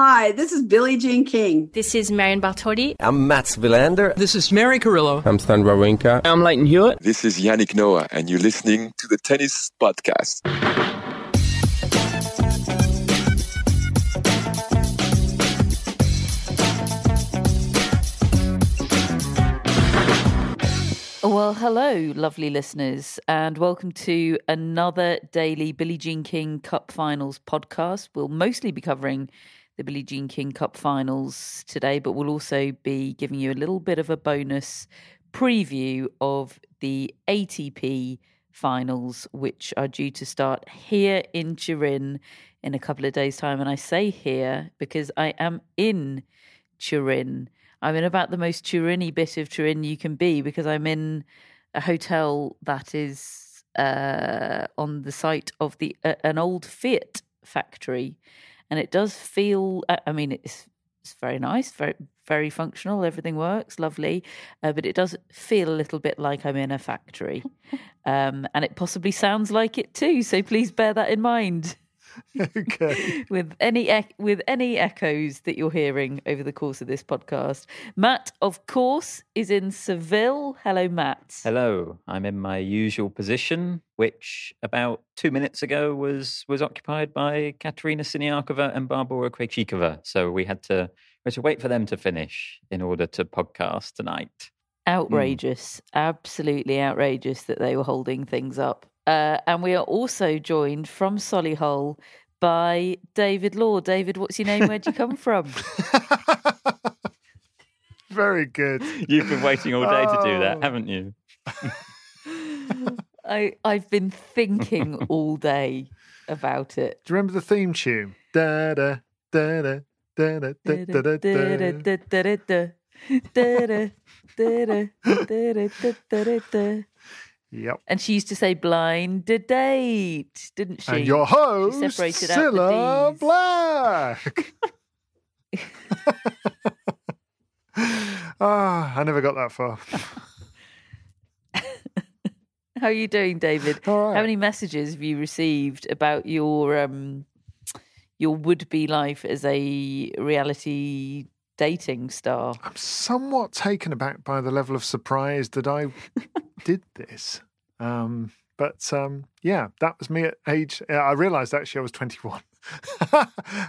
Hi, this is Billie Jean King. This is Marion Bartoli. I'm Mats Wilander. This is Mary Carillo. I'm Stan Wawrinka. I'm Lleyton Hewitt. This is Yannick Noah, and you're listening to the Tennis Podcast. Well, hello, lovely listeners, and welcome to another daily Billie Jean King Cup Finals podcast. We'll mostly be covering the Billie Jean King Cup Finals today, but we'll also be giving you a little bit of a bonus preview of the ATP finals, which are due to start here in Turin in a couple of days' time. And I say here because I am in Turin. I'm in about the most Turini bit of Turin you can be because I'm in a hotel that is uh, on the site of the uh, an old Fiat factory, and it does feel. I mean, it's it's very nice, very very functional. Everything works, lovely, uh, but it does feel a little bit like I'm in a factory, um, and it possibly sounds like it too. So please bear that in mind okay. with any ec- with any echoes that you're hearing over the course of this podcast. Matt, of course, is in Seville. Hello, Matt. Hello, I'm in my usual position, which about two minutes ago was was occupied by Katerina Siniakova and Barbara Krejcikova. So we had to we had to wait for them to finish in order to podcast tonight. Outrageous, absolutely outrageous that they were holding things up. Uh, and we are also joined from Solihull by David Law. David, what's your name? Where'd you come from? Very good. You've been waiting all day to do that, Oh. haven't you? I I've been thinking all day about it. Do you remember the theme tune? Da da da da da da da da da da da da da da da. Yep. And she used to say blind date, didn't she? And your host, She separated out Cilla the Black. Ah, I never got that far. How are you doing, David? Right. How many messages have you received about your um your would be life as a reality dating star? I'm somewhat taken aback by the level of surprise that I did this. Um, but um, yeah, that was me at age. uh, I realised actually I was 21. uh,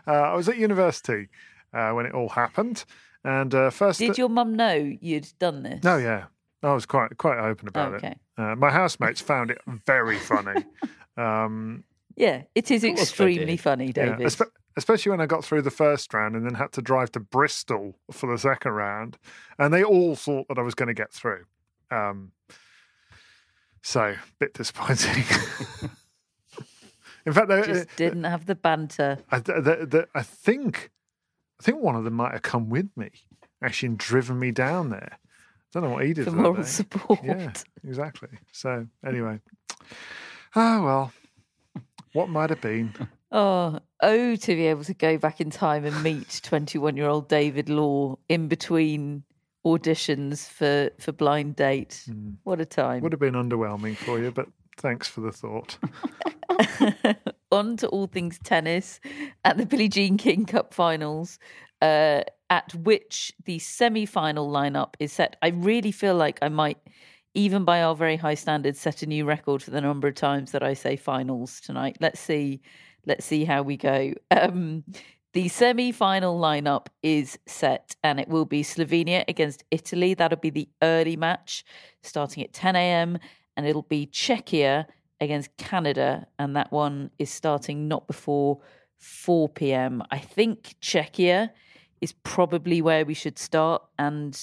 I was at university uh, when it all happened, and uh, first. Did your mum know you'd done this? No, yeah, I was quite quite open about Okay. it. Uh, my housemates found it very funny. Um, Yeah, it is extremely did. funny, yeah, David. espe- especially when I got through the first round and then had to drive to Bristol for the second round, and they all thought that I was going to get through. Um, so, bit disappointing. In fact, they, Just didn't have the banter. I, th- th- th- I think, I think one of them might have come with me, actually, and driven me down there. I don't know what he did For moral support. Yeah, exactly. So, anyway, ah well, what might have been. Oh, oh, to be able to go back in time and meet 21 year old David Law in between auditions for, for Blind Date. What a time. Would have been underwhelming for you, but thanks for the thought. On to all things tennis at the Billie Jean King Cup finals, uh, at which the semi final lineup is set. I really feel like I might, even by our very high standards, set a new record for the number of times that I say finals tonight. Let's see. let's see how we go. Um, the semi final lineup is set and it will be Slovenia against Italy. That'll be the early match starting at 10 a.m. And it'll be Czechia against Canada. And that one is starting not before 4 p.m. I think Czechia is probably where we should start. And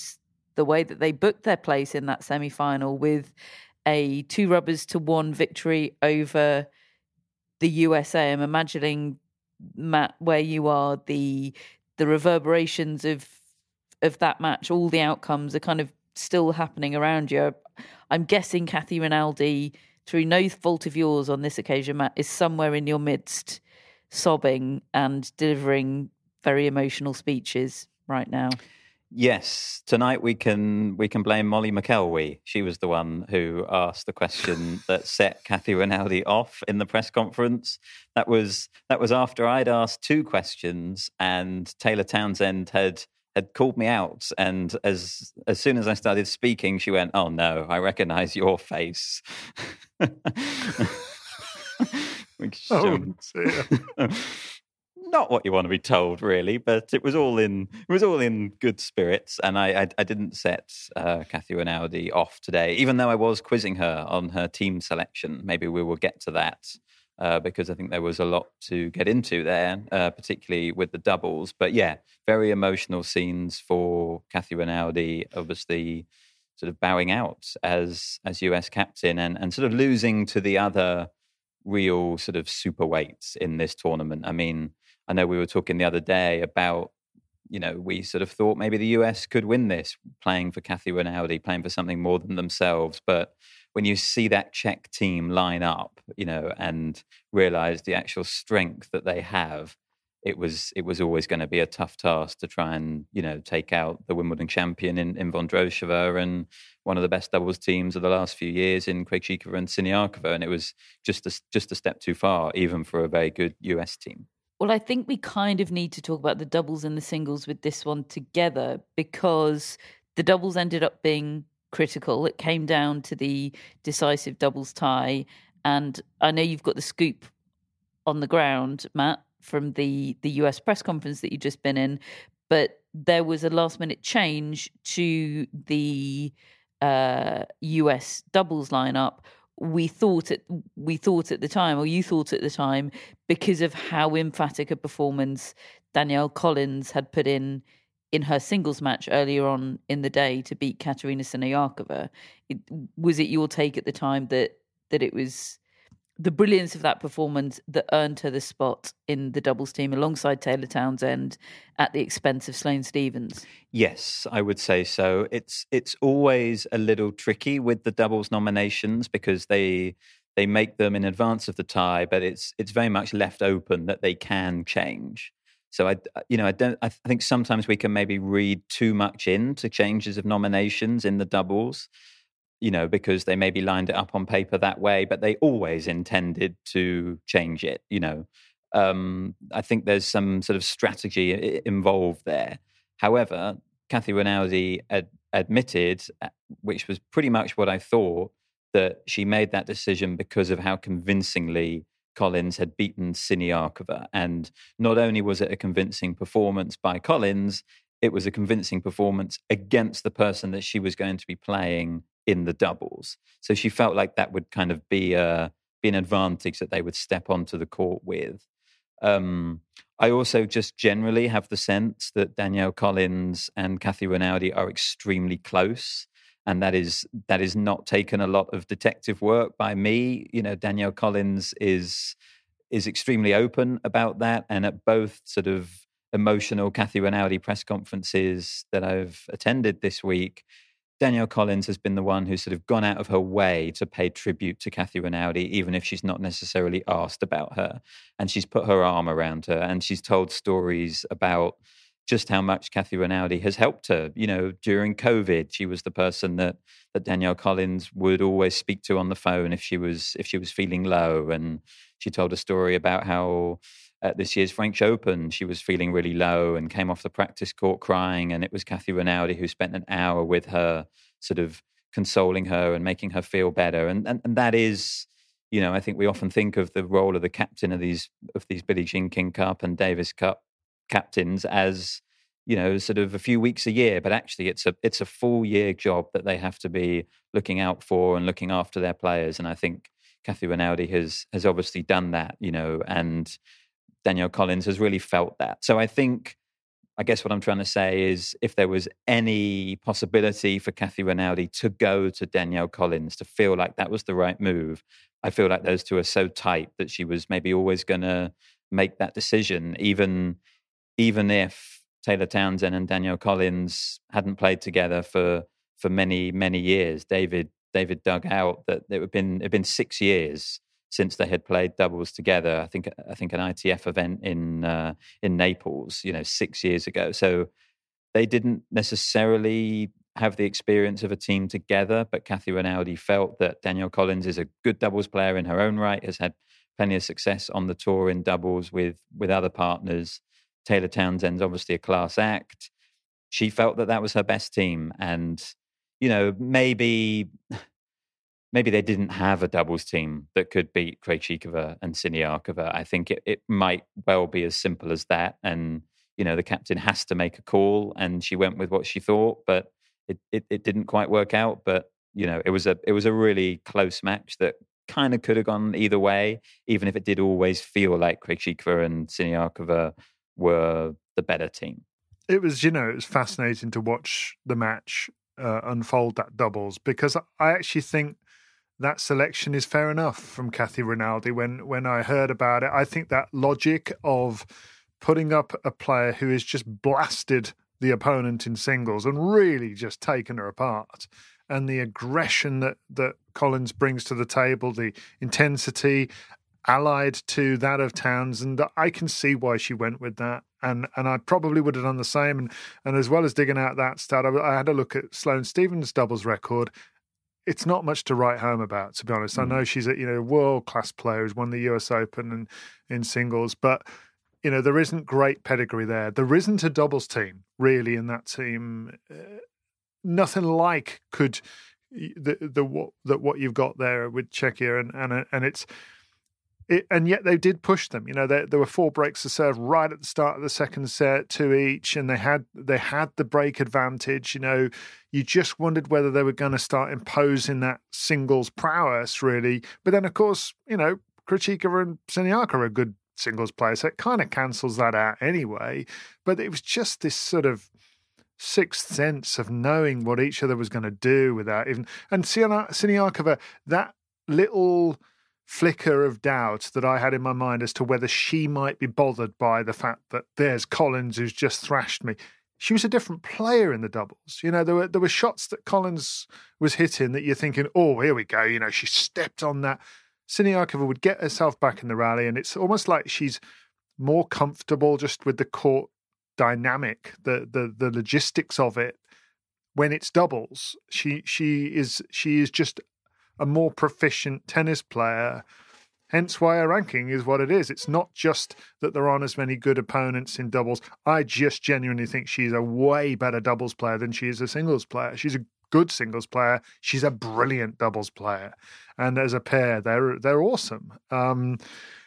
the way that they booked their place in that semi final with a two rubbers to one victory over the USA. I'm imagining Matt where you are the the reverberations of of that match, all the outcomes are kind of still happening around you. I'm guessing Kathy Rinaldi, through no fault of yours on this occasion, Matt, is somewhere in your midst, sobbing and delivering very emotional speeches right now. Yes, tonight we can we can blame Molly McElwee. She was the one who asked the question that set Kathy Rinaldi off in the press conference. That was that was after I'd asked two questions and Taylor Townsend had had called me out and as as soon as I started speaking she went, "Oh no, I recognize your face." Which, Oh, um. Not what you want to be told, really, but it was all in it was all in good spirits, and I I, I didn't set uh, Kathy Rinaldi off today, even though I was quizzing her on her team selection. Maybe we will get to that uh, because I think there was a lot to get into there, uh, particularly with the doubles. But yeah, very emotional scenes for Kathy Rinaldi, obviously sort of bowing out as as US captain and and sort of losing to the other real sort of super weights in this tournament. I mean, I know we were talking the other day about, you know, we sort of thought maybe the US could win this playing for Kathy Rinaldi, playing for something more than themselves. But when you see that Czech team line up, you know, and realize the actual strength that they have, it was it was always going to be a tough task to try and you know take out the Wimbledon champion in, in Vondrousova and one of the best doubles teams of the last few years in Krejcikova and Siniakova, and it was just a, just a step too far, even for a very good US team. Well, I think we kind of need to talk about the doubles and the singles with this one together because the doubles ended up being critical. It came down to the decisive doubles tie. And I know you've got the scoop on the ground, Matt, from the, the US press conference that you've just been in. But there was a last minute change to the uh, US doubles lineup we thought at we thought at the time, or you thought at the time, because of how emphatic a performance Danielle Collins had put in in her singles match earlier on in the day to beat Katerina Siniakova. It, was it your take at the time that that it was the brilliance of that performance that earned her the spot in the doubles team alongside Taylor Townsend at the expense of Sloane Stevens. Yes, I would say so. It's it's always a little tricky with the doubles nominations because they they make them in advance of the tie, but it's it's very much left open that they can change. So I you know I don't I think sometimes we can maybe read too much into changes of nominations in the doubles you know, because they maybe lined it up on paper that way, but they always intended to change it, you know. Um, I think there's some sort of strategy involved there. However, Kathy Rinaldi ad- admitted, uh, which was pretty much what I thought, that she made that decision because of how convincingly Collins had beaten Siniakova. And not only was it a convincing performance by Collins, it was a convincing performance against the person that she was going to be playing in the doubles. So she felt like that would kind of be a be an advantage that they would step onto the court with. Um, I also just generally have the sense that Danielle Collins and Kathy Rinaldi are extremely close. And that is that is not taken a lot of detective work by me. You know, Danielle Collins is is extremely open about that. And at both sort of emotional Kathy Rinaldi press conferences that I've attended this week, Danielle Collins has been the one who's sort of gone out of her way to pay tribute to Kathy Rinaldi, even if she's not necessarily asked about her. And she's put her arm around her and she's told stories about just how much Kathy Rinaldi has helped her. You know, during COVID, she was the person that that Danielle Collins would always speak to on the phone if she was if she was feeling low. And she told a story about how at this year's French Open, she was feeling really low and came off the practice court crying. And it was Kathy Rinaldi who spent an hour with her, sort of consoling her and making her feel better. And and, and that is, you know, I think we often think of the role of the captain of these of these Billie Jean King Cup and Davis Cup captains as you know sort of a few weeks a year but actually it's a it's a full year job that they have to be looking out for and looking after their players and i think Kathy Rinaldi has has obviously done that you know and Danielle Collins has really felt that so i think I guess what I'm trying to say is if there was any possibility for Kathy Rinaldi to go to Danielle Collins to feel like that was the right move, I feel like those two are so tight that she was maybe always going to make that decision, even even if Taylor Townsend and Danielle Collins hadn't played together for for many many years. David David dug out that it had been it had been six years since they had played doubles together. I think I think an ITF event in uh, in Naples, you know, six years ago. So they didn't necessarily have the experience of a team together, but Kathy Rinaldi felt that Danielle Collins is a good doubles player in her own right, has had plenty of success on the tour in doubles with with other partners. Taylor Townsend's obviously a class act. She felt that that was her best team, and you know maybe maybe they didn't have a doubles team that could beat Krejcikova and Siniakova. I think it, it might well be as simple as that. And, you know, the captain has to make a call and she went with what she thought, but it, it, it didn't quite work out. But, you know, it was a it was a really close match that kind of could have gone either way, even if it did always feel like Krejcikova and Siniakova were the better team. It was, you know, it was fascinating to watch the match uh, unfold that doubles because I actually think that selection is fair enough from Kathy Rinaldi. When when I heard about it, I think that logic of putting up a player who has just blasted the opponent in singles and really just taken her apart, and the aggression that that Collins brings to the table, the intensity, allied to that of Townsend, I can see why she went with that. And and I probably would have done the same. And and as well as digging out that stat, I, I had a look at Sloane Stevens' doubles record, it's not much to write home about, to be honest. Mm. I know she's a you know world class player who's won the U.S. Open and in singles, but you know there isn't great pedigree there. There isn't a doubles team really in that team. Uh, nothing like could the the what that what you've got there with Czechia and and and it's it, and yet they did push them. You know, there, there were four breaks to serve right at the start of the second set, two each, and they had they had the break advantage. You know, you just wondered whether they were going to start imposing that singles prowess, really. But then, of course, you know, Krejcikova and Siniaka are good singles players, so it kind of cancels that out anyway. But it was just this sort of sixth sense of knowing what each other was going to do without even. And Siniakova, that little flicker of doubt that I had in my mind as to whether she might be bothered by the fact that there's Collins who's just thrashed me. She was a different player in the doubles. You know, there were there were shots that Collins was hitting that you're thinking, oh, here we go. You know, she stepped on that. Siniakova would get herself back in the rally, and it's almost like she's more comfortable just with the court dynamic, the the the logistics of it. When it's doubles, she she is she is just a more proficient tennis player. Hence why our ranking is what it is. It's not just that there aren't as many good opponents in doubles. I just genuinely think she's a way better doubles player than she is a singles player. She's a good singles player. She's a brilliant doubles player, and as a pair, they're they're awesome. Um,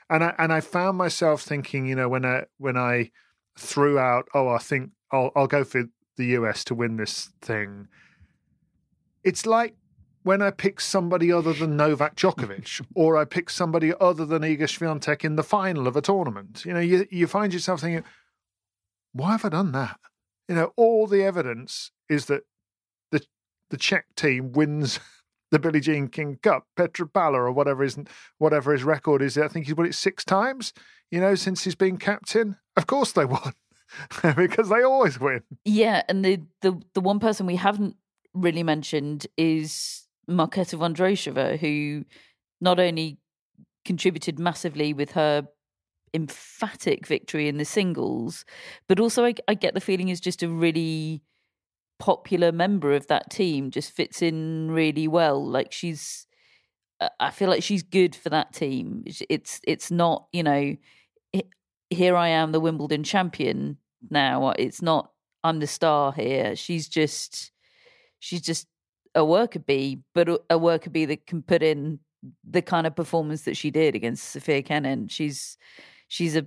and I and I found myself thinking, you know, when I when I threw out, oh, I think I'll I'll go for the US to win this thing. It's like when I pick somebody other than Novak Djokovic, or I pick somebody other than Iga Swiatek in the final of a tournament, you know, you, you find yourself thinking, why have I done that? You know, all the evidence is that the the Czech team wins the Billie Jean King Cup, Petr Pála or whatever his whatever his record is. I think he's won it six times. You know, since he's been captain. Of course they won. because they always win. Yeah, and the, the the one person we haven't really mentioned is Marketa Vondrousova, who not only contributed massively with her emphatic victory in the singles, but also I, I, get the feeling is just a really popular member of that team. Just fits in really well. Like she's, I feel like she's good for that team. It's it's not you know, here I am the Wimbledon champion now. It's not I'm the star here. She's just she's just a worker bee, but a worker bee that can put in the kind of performance that she did against Sophia Kenin. She's she's a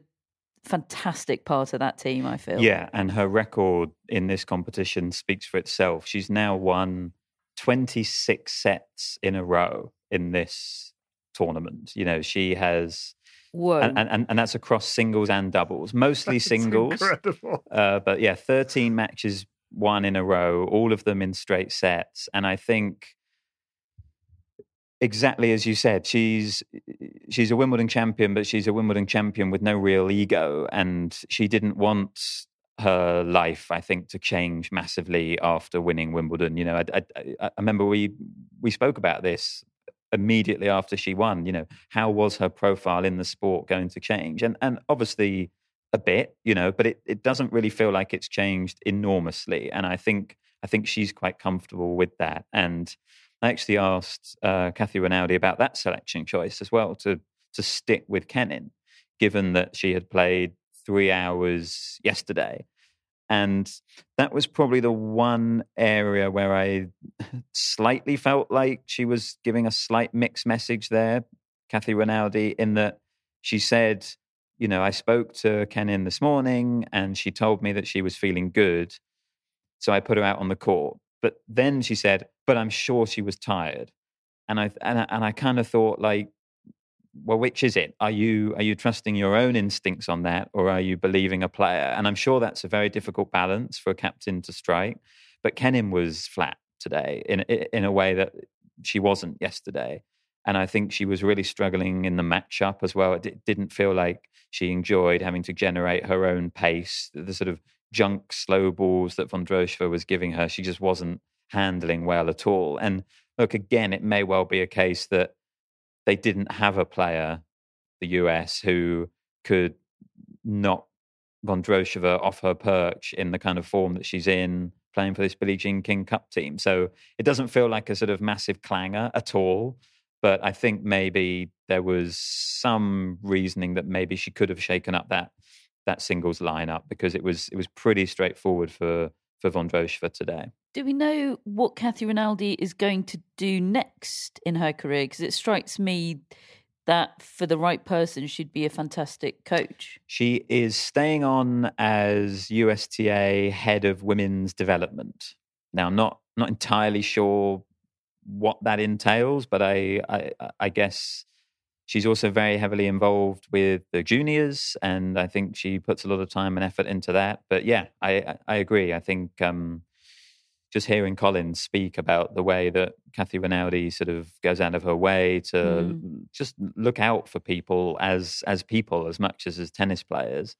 fantastic part of that team. I feel. Yeah, and her record in this competition speaks for itself. She's now won 26 sets in a row in this tournament. You know, she has. Whoa. And, and, and that's across singles and doubles, mostly That's singles. incredible. Uh, but yeah, 13 matches won in a row, all of them in straight sets. And I think exactly as you said, she's she's a Wimbledon champion, but she's a Wimbledon champion with no real ego. And she didn't want her life, I think, to change massively after winning Wimbledon. You know, I, I I remember we we spoke about this immediately after she won. You know, how was her profile in the sport going to change? And and obviously a bit, you know, but it, it doesn't really feel like it's changed enormously. And I think I think she's quite comfortable with that. And I actually asked uh, Kathy Rinaldi about that selection choice as well to to stick with Kenin, given that she had played three hours yesterday. And that was probably the one area where I slightly felt like she was giving a slight mixed message there, Kathy Rinaldi, in that she said, you know, I spoke to Kenin this morning and she told me that she was feeling good. So I put her out on the court. But then she said, but I'm sure she was tired. And I and I, and I kind of thought like, well, which is it? Are you are you trusting your own instincts on that, or are you believing a player? And I'm sure that's a very difficult balance for a captain to strike. But Kenin was flat today in in a way that she wasn't yesterday. And I think she was really struggling in the matchup as well. It di- didn't feel like she enjoyed having to generate her own pace. The, the sort of junk slow balls that Vondrousova was giving her, she just wasn't handling well at all. And look, again, it may well be a case that they didn't have a player, the US, who could knock Vondrousova off her perch in the kind of form that she's in, playing for this Billie Jean King Cup team. So it doesn't feel like a sort of massive clangor at all. But I think maybe there was some reasoning that maybe she could have shaken up that that singles lineup because it was it was pretty straightforward for for Vondrousova today. Do we know what Kathy Rinaldi is going to do next in her career? Because it strikes me that for the right person, she'd be a fantastic coach. She is staying on as USTA head of women's development. Now, not not entirely sure what that entails, but I I, I guess she's also very heavily involved with the juniors, and I think she puts a lot of time and effort into that. But yeah, I I- agree. I think um, just hearing Collins speak about the way that Kathy Rinaldi sort of goes out of her way to Mm. just look out for people as as people as much as as tennis players,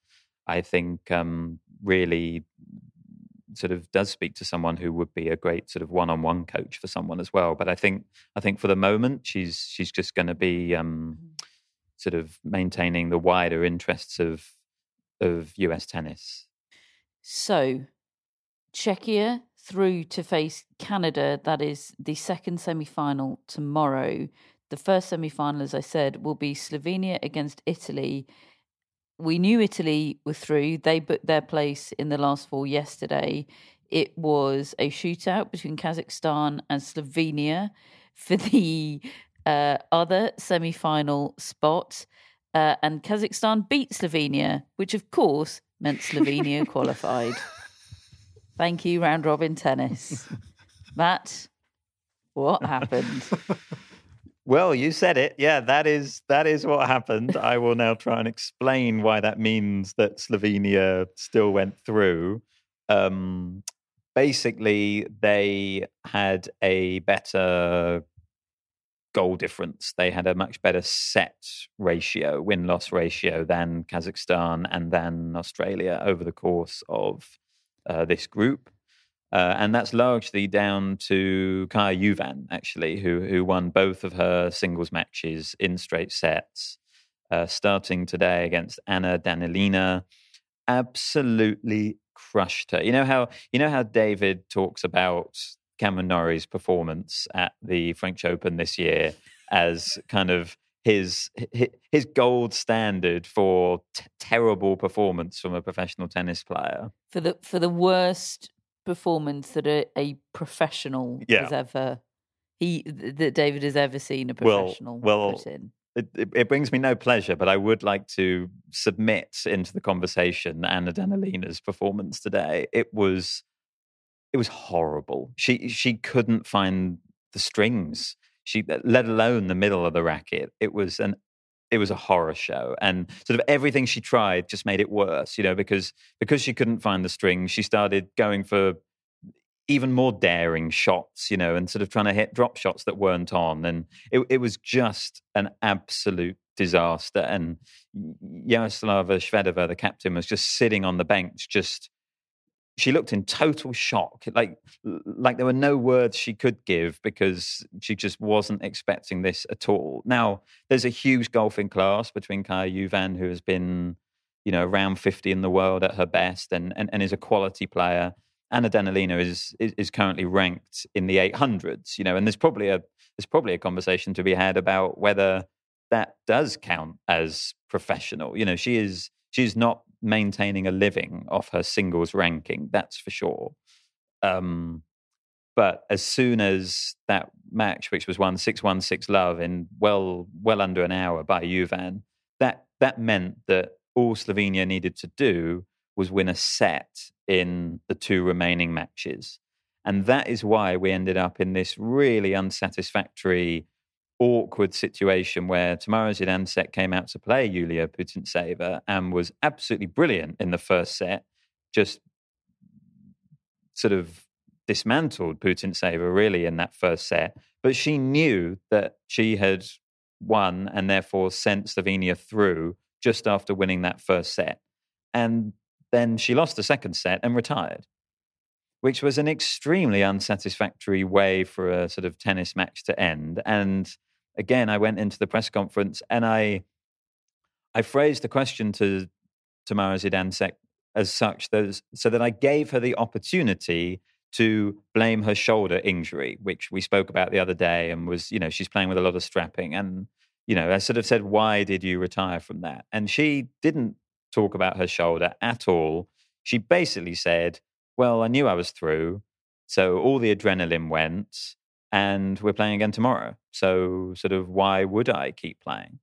I think um, really sort of does speak to someone who would be a great sort of one-on-one coach for someone as well. But I think I think for the moment she's she's just going to be um, sort of maintaining the wider interests of of US tennis. So, Czechia through to face Canada. That is the second semi final tomorrow. The first semi final, as I said, will be Slovenia against Italy. We knew Italy were through. They booked their place in the last four yesterday. It was a shootout between Kazakhstan and Slovenia for the uh, other semi final spot. Uh, and Kazakhstan beat Slovenia, which of course meant Slovenia qualified. Thank you, round robin tennis. Matt, what happened? Well, you said it. Yeah, that is that is what happened. I will now try and explain why that means that Slovenia still went through. Um, basically, they had a better goal difference. They had a much better set ratio, win loss ratio than Kazakhstan and than Australia over the course of uh, this group. Uh, and that's largely down to Kaja Juvan, actually, who who won both of her singles matches in straight sets, uh, starting today against Anna Danilina. Absolutely crushed her. You know how you know how David talks about Cameron Norrie's performance at the French Open this year as kind of his his, his gold standard for t- terrible performance from a professional tennis player. For the for the worst performance that a, a professional Yeah. has ever he that David has ever seen a professional well, put in. It, it, it brings me no pleasure, but I would like to submit into the conversation Anna Danilina's performance today. It was, it was horrible. She she couldn't find the strings. She let alone the middle of the racket. It was an it was a horror show and sort of everything she tried just made it worse you know because because she couldn't find the string she started going for even more daring shots you know and sort of trying to hit drop shots that weren't on and it, it was just an absolute disaster and Yaroslava Shvedova the captain was just sitting on the bench just she looked in total shock like like there were no words she could give because she just wasn't expecting this at all. Now there's a huge golfing class between Kaja Juvan who has been you know around 50 in the world at her best and and, and is a quality player Anna Danilina is, is is currently ranked in the 800s you know and there's probably a there's probably a conversation to be had about whether that does count as professional. You know she is she's not maintaining a living off her singles ranking, that's for sure. Um, but as soon as that match, which was won six one six love in well well under an hour by Juvan, that that meant that all Slovenia needed to do was win a set in the two remaining matches. And that is why we ended up in this really unsatisfactory awkward situation where Tamara Zidansek came out to play Yulia Putintseva and was absolutely brilliant in the first set, just sort of dismantled Putintseva really in that first set. But she knew that she had won and therefore sent Slovenia through just after winning that first set. And then she lost the second set and retired, which was an extremely unsatisfactory way for a sort of tennis match to end. And again, I went into the press conference and I I phrased the question to Tamara Zidansek as such that, so that I gave her the opportunity to blame her shoulder injury, which we spoke about the other day, and was you know she's playing with a lot of strapping, and you know I sort of said, why did you retire from that? And she didn't talk about her shoulder at all. She basically said, well, I knew I was through, so all the adrenaline went and we're playing again tomorrow. So, sort of, why would I keep playing?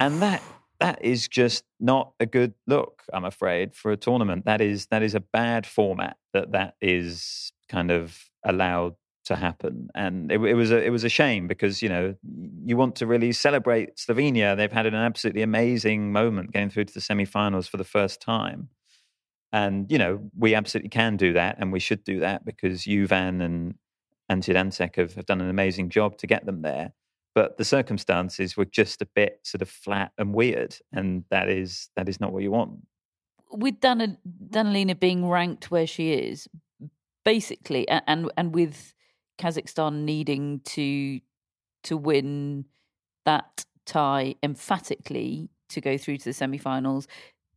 And that that is just not a good look, I'm afraid, for a tournament. That is that is a bad format that that is kind of allowed to happen, and it, it was a it was a shame because you know you want to really celebrate Slovenia. They've had an absolutely amazing moment getting through to the semi-finals for the first time. And you know we absolutely can do that, and we should do that because Juvan and and Zidansek have, have done an amazing job to get them there. But the circumstances were just a bit sort of flat and weird, and that is that is not what you want. With Dana, Danilina being ranked where she is, basically, and and with Kazakhstan needing to to win that tie emphatically to go through to the semi-finals,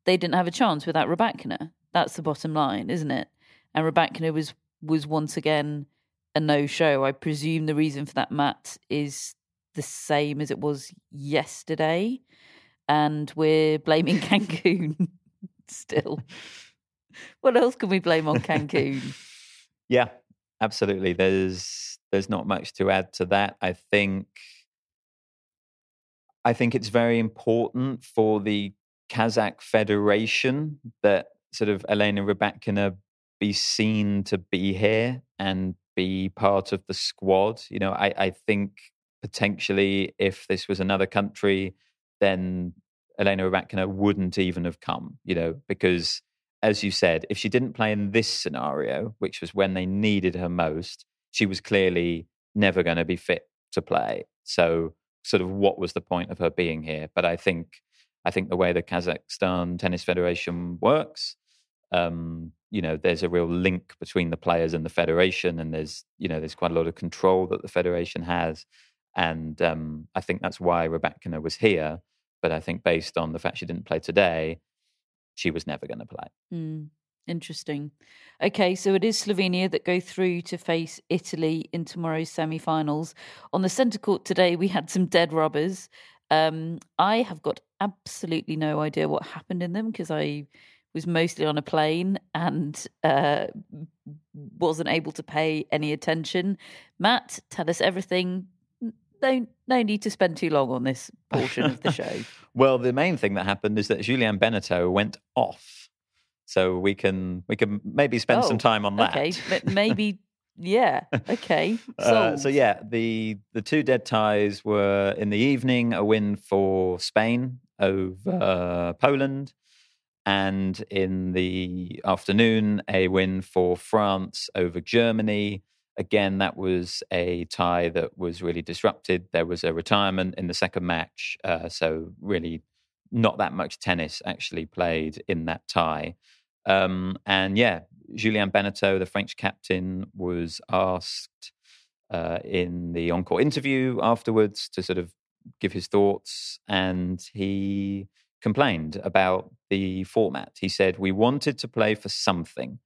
they didn't have a chance without Rybakina. That's the bottom line, isn't it? And Rybakina was was once again a no-show. I presume the reason for that, Matt, is the same as it was yesterday, and we're blaming Cancun still. What else can we blame on Cancun? Yeah, absolutely. There's there's not much to add to that. I think I think it's very important for the Kazakh Federation that sort of Elena Rybakina be seen to be here and be part of the squad. You know, I, I think potentially if this was another country, then Elena Rybakina wouldn't even have come, you know, because as you said, if she didn't play in this scenario, which was when they needed her most, she was clearly never going to be fit to play. So, sort of, what was the point of her being here? But I think, I think the way the Kazakhstan Tennis Federation works, um, you know, there's a real link between the players and the federation, and there's, you know, there's quite a lot of control that the federation has, and um, I think that's why Rebecca was here. But I think based on the fact she didn't play today, she was never going to play. Mm, interesting. Okay, so it is Slovenia that go through to face Italy in tomorrow's semi-finals. On the centre court today, we had some dead rubbers. Um, I have got absolutely no idea what happened in them because I was mostly on a plane and uh, wasn't able to pay any attention. Matt, tell us everything. No, no need to spend too long on this portion of the show. well, the main thing that happened is that Julien Benneteau went off, so we can we can maybe spend Oh, some time on that. Okay, but maybe, yeah, okay. Uh, so yeah, the the two dead ties were in the evening a win for Spain over Poland, and in the afternoon a win for France over Germany. Again, that was a tie that was really disrupted. There was a retirement in the second match, uh, so really not that much tennis actually played in that tie. Um, and yeah, Julien Benneteau, the French captain, was asked uh, in the encore interview afterwards to sort of give his thoughts, and he complained about the format. He said, We wanted to play for something,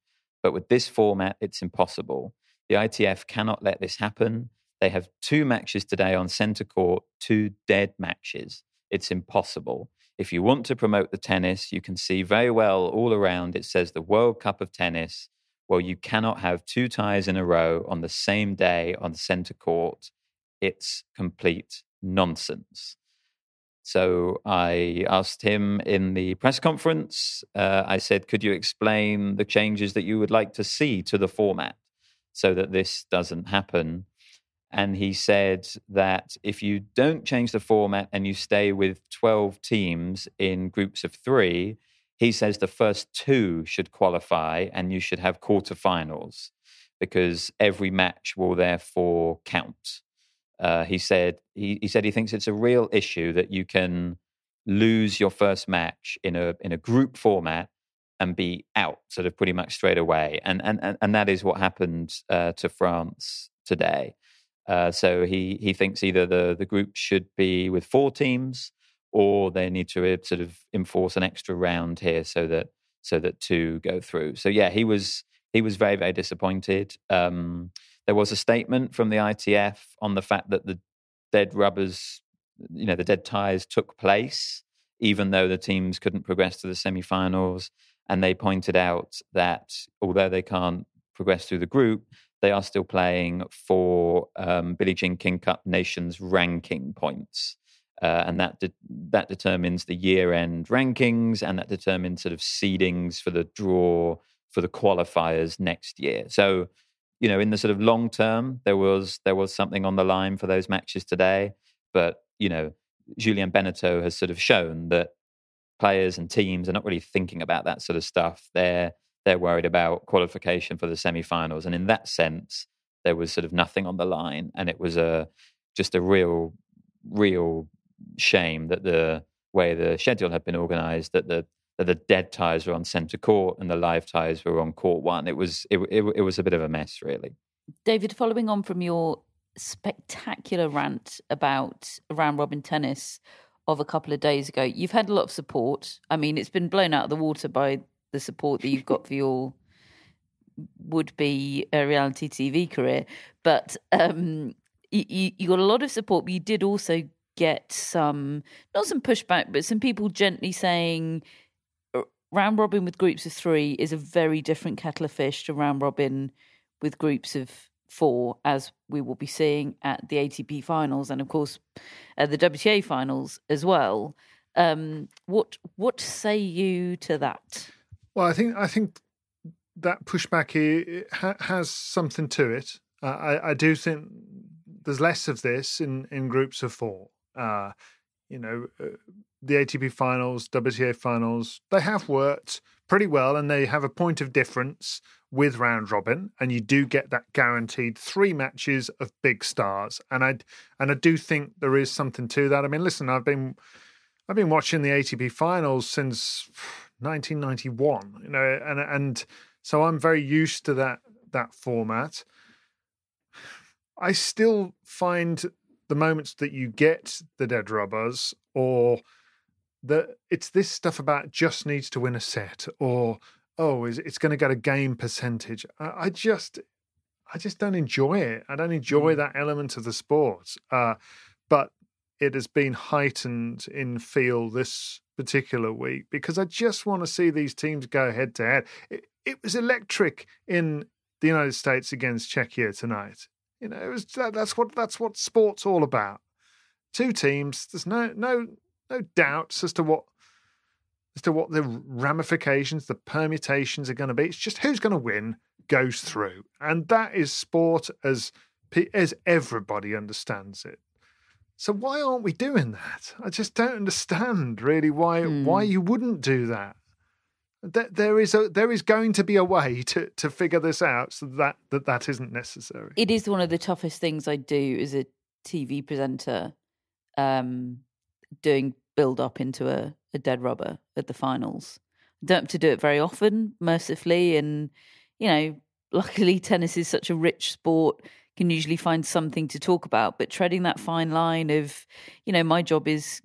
but with this format, it's impossible. The ITF cannot let this happen. They have two matches today on centre court, two dead matches. It's impossible. If you want to promote the tennis, you can see very well all around it says the World Cup of Tennis. Well, you cannot have two ties in a row on the same day on centre court. It's complete nonsense. So I asked him in the press conference, uh, I said, could you explain the changes that you would like to see to the format so that this doesn't happen? And he said that if you don't change the format and you stay with 12 teams in groups of three, he says the first two should qualify and you should have quarterfinals because every match will therefore count. Uh, he said he, he said he thinks it's a real issue that you can lose your first match in a in a group format and be out sort of pretty much straight away, and and and, that is what happened uh, to France today. Uh, so he he thinks either the the group should be with four teams, or they need to uh, sort of enforce an extra round here so that so that two go through. So yeah, he was he was very very disappointed. Um, there was a statement from the ITF on the fact that the dead rubbers, you know, the dead ties took place, even though the teams couldn't progress to the semi-finals. And they pointed out that although they can't progress through the group, they are still playing for um, Billie Jean King Cup Nations ranking points. Uh, and that de- that determines the year-end rankings, and that determines sort of seedings for the draw for the qualifiers next year. So, you know, in the sort of long term, there was there was something on the line for those matches today. But you know, Julien Benneteau has sort of shown that players and teams are not really thinking about that sort of stuff. They're they're worried about qualification for the semi-finals, and in that sense, there was sort of nothing on the line, and it was a just a real, real shame that the way the schedule had been organised, that the that the dead ties were on centre court and the live ties were on court one. It was it, it, it was a bit of a mess, really. David, following on from your spectacular rant about round robin tennis of a couple of days ago, you've had a lot of support. I mean, it's been blown out of the water by the support that you've got for your would be a reality TV career, but um, you, you, got a lot of support. But you did also get some, not some pushback, but some people gently saying round robin with groups of three is a very different kettle of fish to round robin with groups of four, as we will be seeing at the ATP finals and, of course, at the WTA finals as well. Um, what what say you to that? Well, I think I think that pushback ha- has something to it. Uh, I, I do think there's less of this in, in groups of four. Uh, you know, uh, the ATP finals, WTA finals, they have worked pretty well and they have a point of difference with round robin and you do get that guaranteed three matches of big stars and I and I do think there is something to that. I mean, listen, I've been I've been watching the ATP finals since 1991, you know, and and so I'm very used to that that format. I still find the moments that you get the dead rubbers or that it's this stuff about just needs to win a set or oh is it's going to get a game percentage. I, I just I just don't enjoy it. I don't enjoy that element of the sport. Uh, but it has been heightened in feel this particular week because I just want to see these teams go head to head. It, it was electric in the United States against Czechia tonight. You know, it was that, that's what that's what sport's all about. Two teams. There's no no no doubts as to what as to what the ramifications, the permutations are going to be. It's just who's going to win goes through, and that is sport as as everybody understands it. So why aren't we doing that? I just don't understand really why mm. why you wouldn't do that. There is a there is going to be a way to to figure this out so that that that isn't necessary. It is one of the toughest things I do as a TV presenter, um, doing build up into a, a dead rubber at the finals. I don't have to do it very often, mercifully, and you know, luckily tennis is such a rich sport can usually find something to talk about. But treading that fine line of, you know, my job is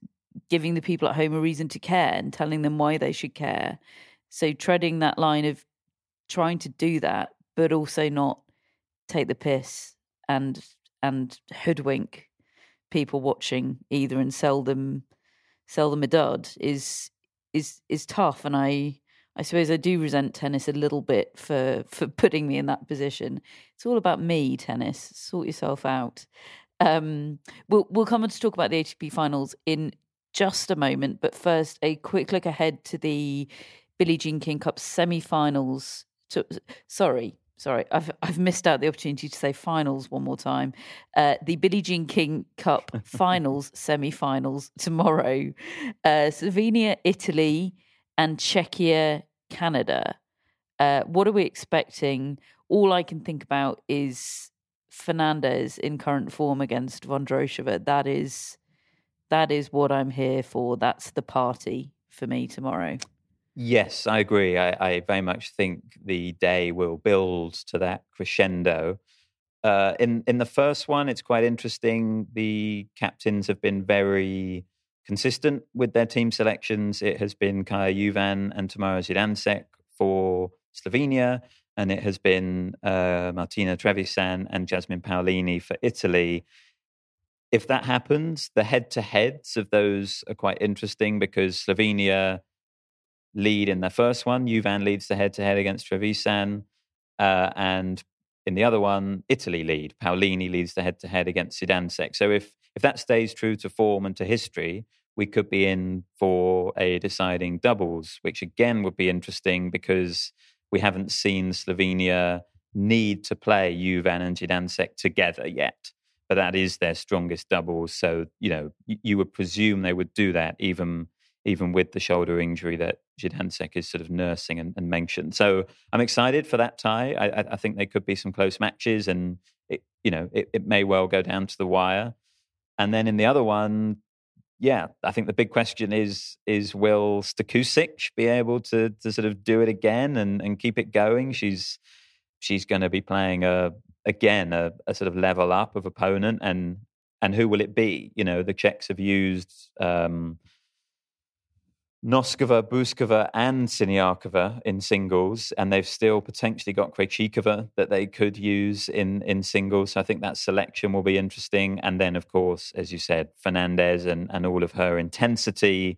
giving the people at home a reason to care and telling them why they should care. So treading that line of trying to do that, but also not take the piss and and hoodwink people watching either and sell them sell them a dud is is is tough and I I suppose I do resent tennis a little bit for for putting me in that position. It's all about me, tennis. Sort yourself out. Um, we'll we'll come on to talk about the ATP finals in just a moment, but first a quick look ahead to the Billie Jean King Cup semi-finals. To, sorry, sorry, I've I've missed out the opportunity to say finals one more time. Uh, the Billie Jean King Cup finals, semi-finals tomorrow. Uh, Slovenia, Italy and Czechia, Canada. Uh, what are we expecting? All I can think about is Fernandez in current form against Vondrousova. That is that is what I'm here for. That's the party for me tomorrow. Yes, I agree. I, I very much think the day will build to that crescendo. Uh, in in the first one, it's quite interesting. The captains have been very consistent with their team selections. It has been Kaja Juvan and Tamara Zidansek for Slovenia, and it has been uh, Martina Trevisan and Jasmine Paolini for Italy. If that happens, the head to heads of those are quite interesting because Slovenia lead in the first one. Juvan leads the head to head against Trevisan. Uh, and in the other one, Italy lead. Paolini leads the head to head against Zidansek. So if if that stays true to form and to history, we could be in for a deciding doubles, which again would be interesting because we haven't seen Slovenia need to play Juvan and Zidansek together yet. But that is their strongest doubles. So, you know, you would presume they would do that even even with the shoulder injury that Zidansek is sort of nursing and, and, mentioned. So I'm excited for that tie. I, I, think there could be some close matches and, it, you know, it, it may well go down to the wire. And then in the other one, yeah, I think the big question is is will Stakusic be able to to sort of do it again and, and keep it going? She's she's going to be playing a again a, a, sort of level up of opponent and and who will it be? You know, the Czechs have used um, Noskova, Bouzkova, and Siniakova in singles, and they've still potentially got Krejcikova that they could use in in singles. So I think that selection will be interesting. And then, of course, as you said, Fernandez and, and all of her intensity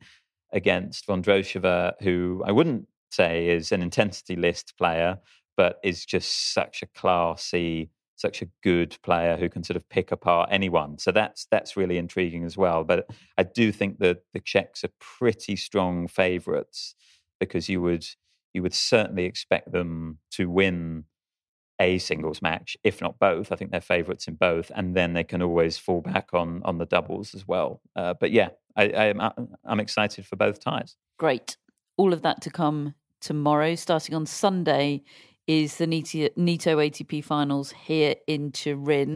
against Vondrousova, who I wouldn't say is an intensity list player, but is just such a classy such a good player who can sort of pick apart anyone. So that's that's really intriguing as well. But I do think that the Czechs are pretty strong favourites because you would you would certainly expect them to win a singles match, if not both. I think they're favourites in both, and then they can always fall back on on the doubles as well. Uh, but yeah, I, I, uh, I'm excited for both ties. Great, all of that to come tomorrow, starting on Sunday is the Nitto, ATP finals here in Turin.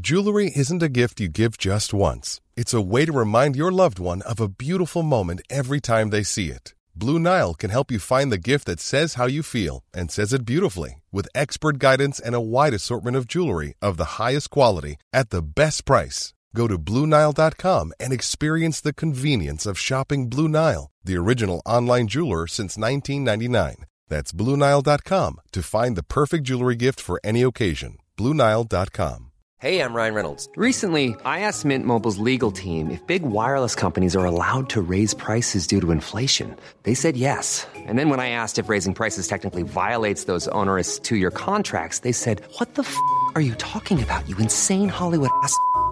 Jewelry isn't a gift you give just once, it's a way to remind your loved one of a beautiful moment every time they see it. Blue Nile can help you find the gift that says how you feel and says it beautifully with expert guidance and a wide assortment of jewelry of the highest quality at the best price. Go to BlueNile.com and experience the convenience of shopping Blue Nile, the original online jeweler since 1999. That's BlueNile.com to find the perfect jewelry gift for any occasion. BlueNile.com. Hey, I'm Ryan Reynolds. Recently, I asked Mint Mobile's legal team if big wireless companies are allowed to raise prices due to inflation. They said yes. And then when I asked if raising prices technically violates those onerous two year contracts, they said, What the f are you talking about, you insane Hollywood ass?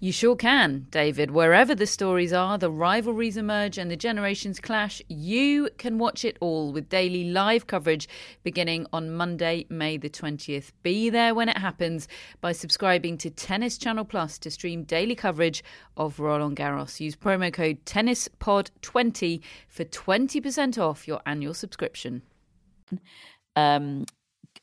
You sure can, David. Wherever the stories are, the rivalries emerge, and the generations clash, you can watch it all with daily live coverage beginning on Monday, May the 20th. Be there when it happens by subscribing to Tennis Channel Plus to stream daily coverage of Roland Garros. Use promo code TennisPod20 for 20% off your annual subscription. Um,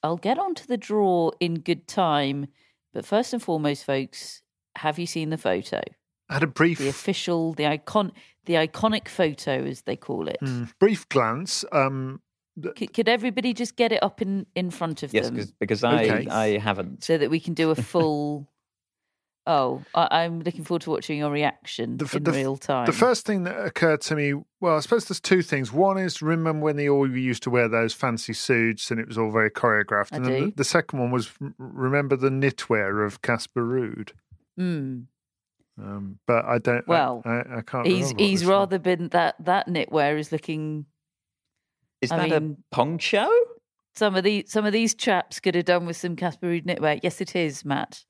I'll get onto the draw in good time, but first and foremost, folks, have you seen the photo? I had a brief The official, the icon, the iconic photo, as they call it. mm, brief glance. Um, C- could everybody just get it up in in front of them? Yes, because I Okay. I haven't. so that we can do a full? oh, I, I'm looking forward to watching your reaction f- in the f- real time. The first thing that occurred to me, well, I suppose there's two things. One is remember when they all used to wear those fancy suits and it was all very choreographed. I and then do. The, the second one was remember the knitwear of Casper Ruud. Hmm. Um, but I don't. Well, I, I, can't. He's remember he's this one- rather been that that knitwear is looking. Is I that mean- a poncho? Some of these some of these chaps could have done with some Casper Ruud knitwear. Yes, it is, Matt.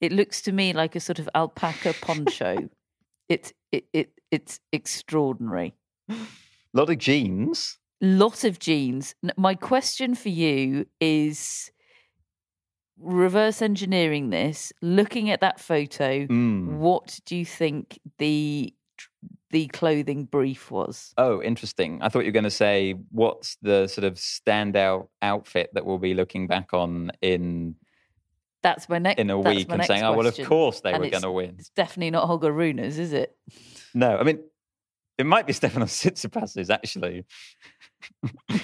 It looks to me like a sort of alpaca poncho. it's it, it it's extraordinary. A lot of jeans. lot of jeans. My question for you is reverse engineering this, looking at that photo, Mm. what do you think the the clothing brief was? Oh, interesting. I thought you were going to say what's the sort of standout outfit that we'll be looking back on in That's my next in a week and saying, "Oh, well, of course they And were going to win." It's definitely not Holger Rune's, is it? No, I mean, it might be Stefanos Tsitsipas's actually.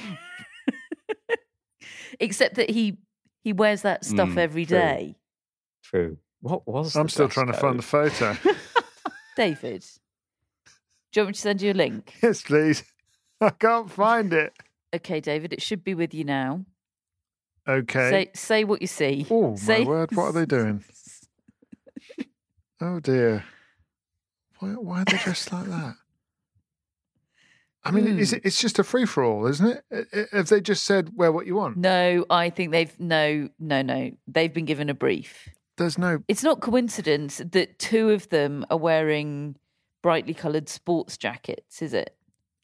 Except that he he wears that stuff Mm, every true. day. True. What was? I'm the still dress trying to find the code? photo. David, do you want me to send you a link? yes, please. I can't find it. Okay, David, it should be with you now. Okay. Say say what you see. oh say, my word! What are they doing? Oh dear. Why, why are they dressed like that? I mean, is Hmm. it? It's just a free for all, isn't it? Have they just said wear what you want? No, I think they've no, no, no. They've been given a brief. There's no. It's not coincidence that two of them are wearing brightly coloured sports jackets, is it?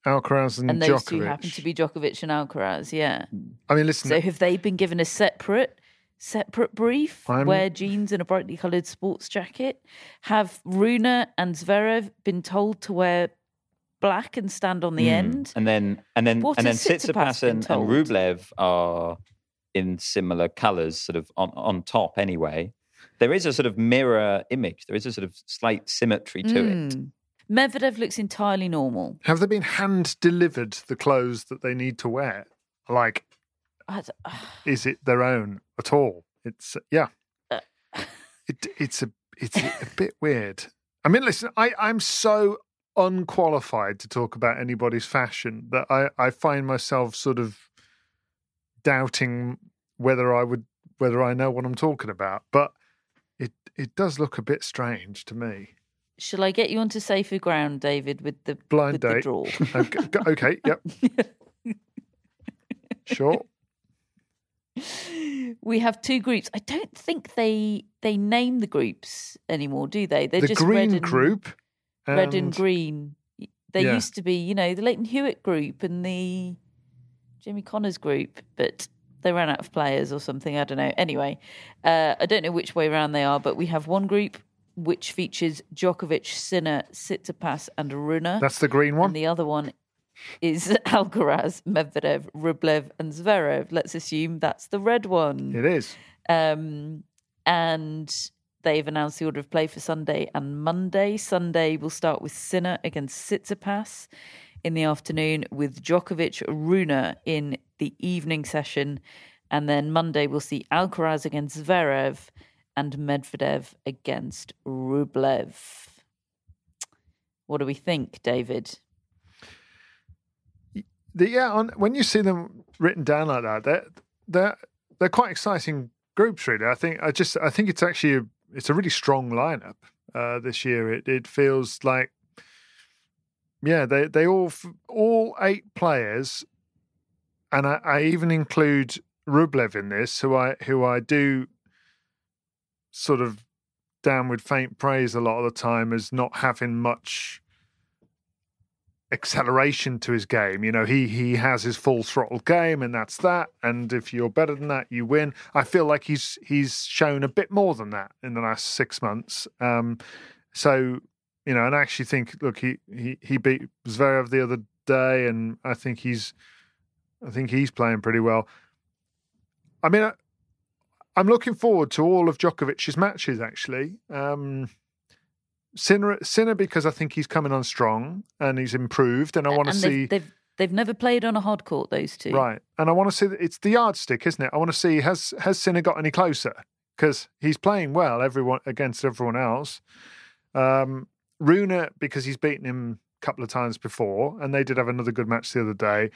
Alcaraz and, And those Djokovic. two happen to be Djokovic and Alcaraz. Yeah. I mean, listen. So have they been given a separate separate brief? I'm- Wear jeans and a brightly coloured sports jacket. Have Rune and Zverev been told to wear black and stand on the Mm. end? and then and then What and then has Tsitsipas Tsitsipas and, and? Rublev are in similar colours, sort of on on top. Anyway, there is a sort of mirror image. There is a sort of slight symmetry to it. Mm. Medvedev looks entirely normal. have they been hand delivered the clothes that they need to wear? Like, I d- is it their own at all? It's yeah. Uh. It, it's a it's a bit weird. I mean, listen, I I'm so unqualified to talk about anybody's fashion that I I find myself sort of doubting whether I would whether I know what I'm talking about. But it it does look a bit strange to me. Shall I get you onto safer ground, David, with the Blind with the date. draw? Okay, okay yep, sure. we have two groups. I don't think they they name the groups anymore, do they? They're the just green and, group, red and green. There Yeah. used to be, you know, the Lleyton Hewitt group and the Jimmy Connors group, but they ran out of players or something. I don't know. Anyway, uh, I don't know which way around they are, but we have one group which features Djokovic, Sinner, Tsitsipas, and Rune. That's the green one. And the other one, is Alcaraz, Medvedev, Rublev, and Zverev. Let's assume that's the red one. It is. Um, and they've announced the order of play for Sunday and Monday. Sunday will start with Sinner against Tsitsipas in the afternoon, with Djokovic Rune in the evening session. And then Monday we'll see Alcaraz against Zverev and Medvedev against Rublev. What do we think, David? The, yeah, on, when you see them written down like that, they're they're they're quite exciting groups. Really, I think I just I think it's actually a, it's a really strong lineup uh, this year. It it feels like yeah, they they all all eight players, and I, I even include Rublev in this, who I who I do sort of down with faint praise a lot of the time as not having much acceleration to his game. You know, he he has his full throttle game, and that's that. And if you're better than that, you win. I feel like he's he's shown a bit more than that in the last six months. Um, so you know, and I actually think, look, he he he beat Zverev the other day, and I think he's I think he's playing pretty well. I mean. I, I'm looking forward to all of Djokovic's matches. Actually, um, Sinner, Sinner because I think he's coming on strong and he's improved, and I want to see. They've, they've, they've never played on a hard court. Those two, right? And I want to see. It's the yardstick, isn't it? I want to see has has Sinner got any closer because he's playing well. Everyone against everyone else. Um, Rune because he's beaten him a couple of times before, and they did have another good match the other day.